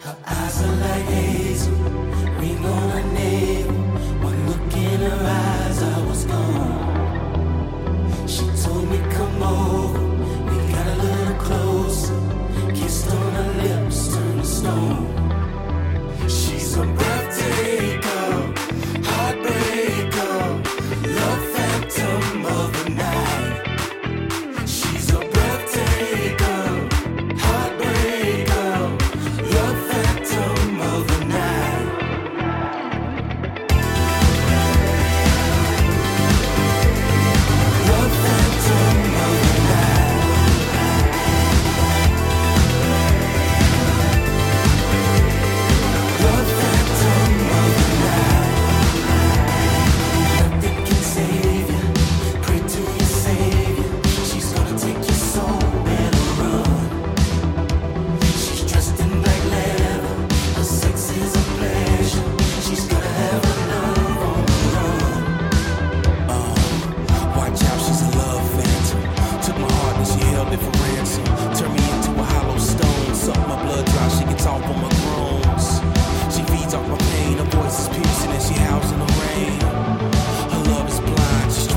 Her eyes are like hazel, ring on her navel. One look in her eyes.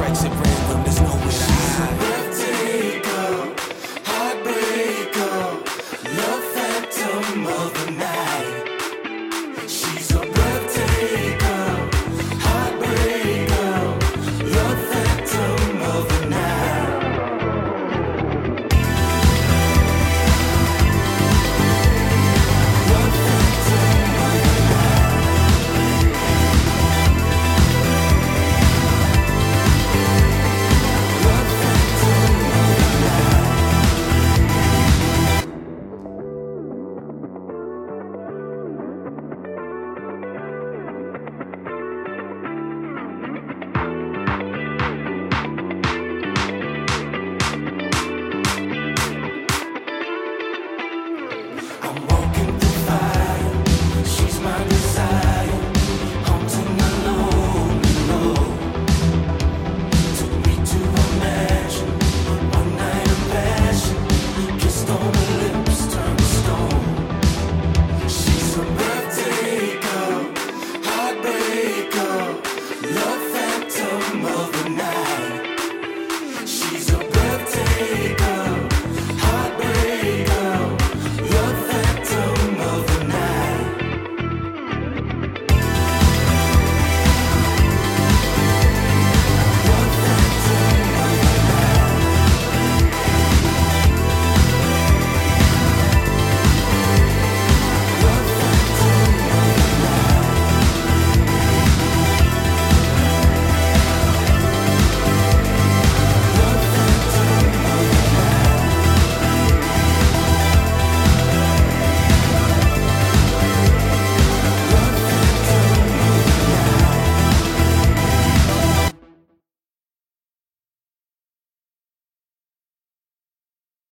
wretched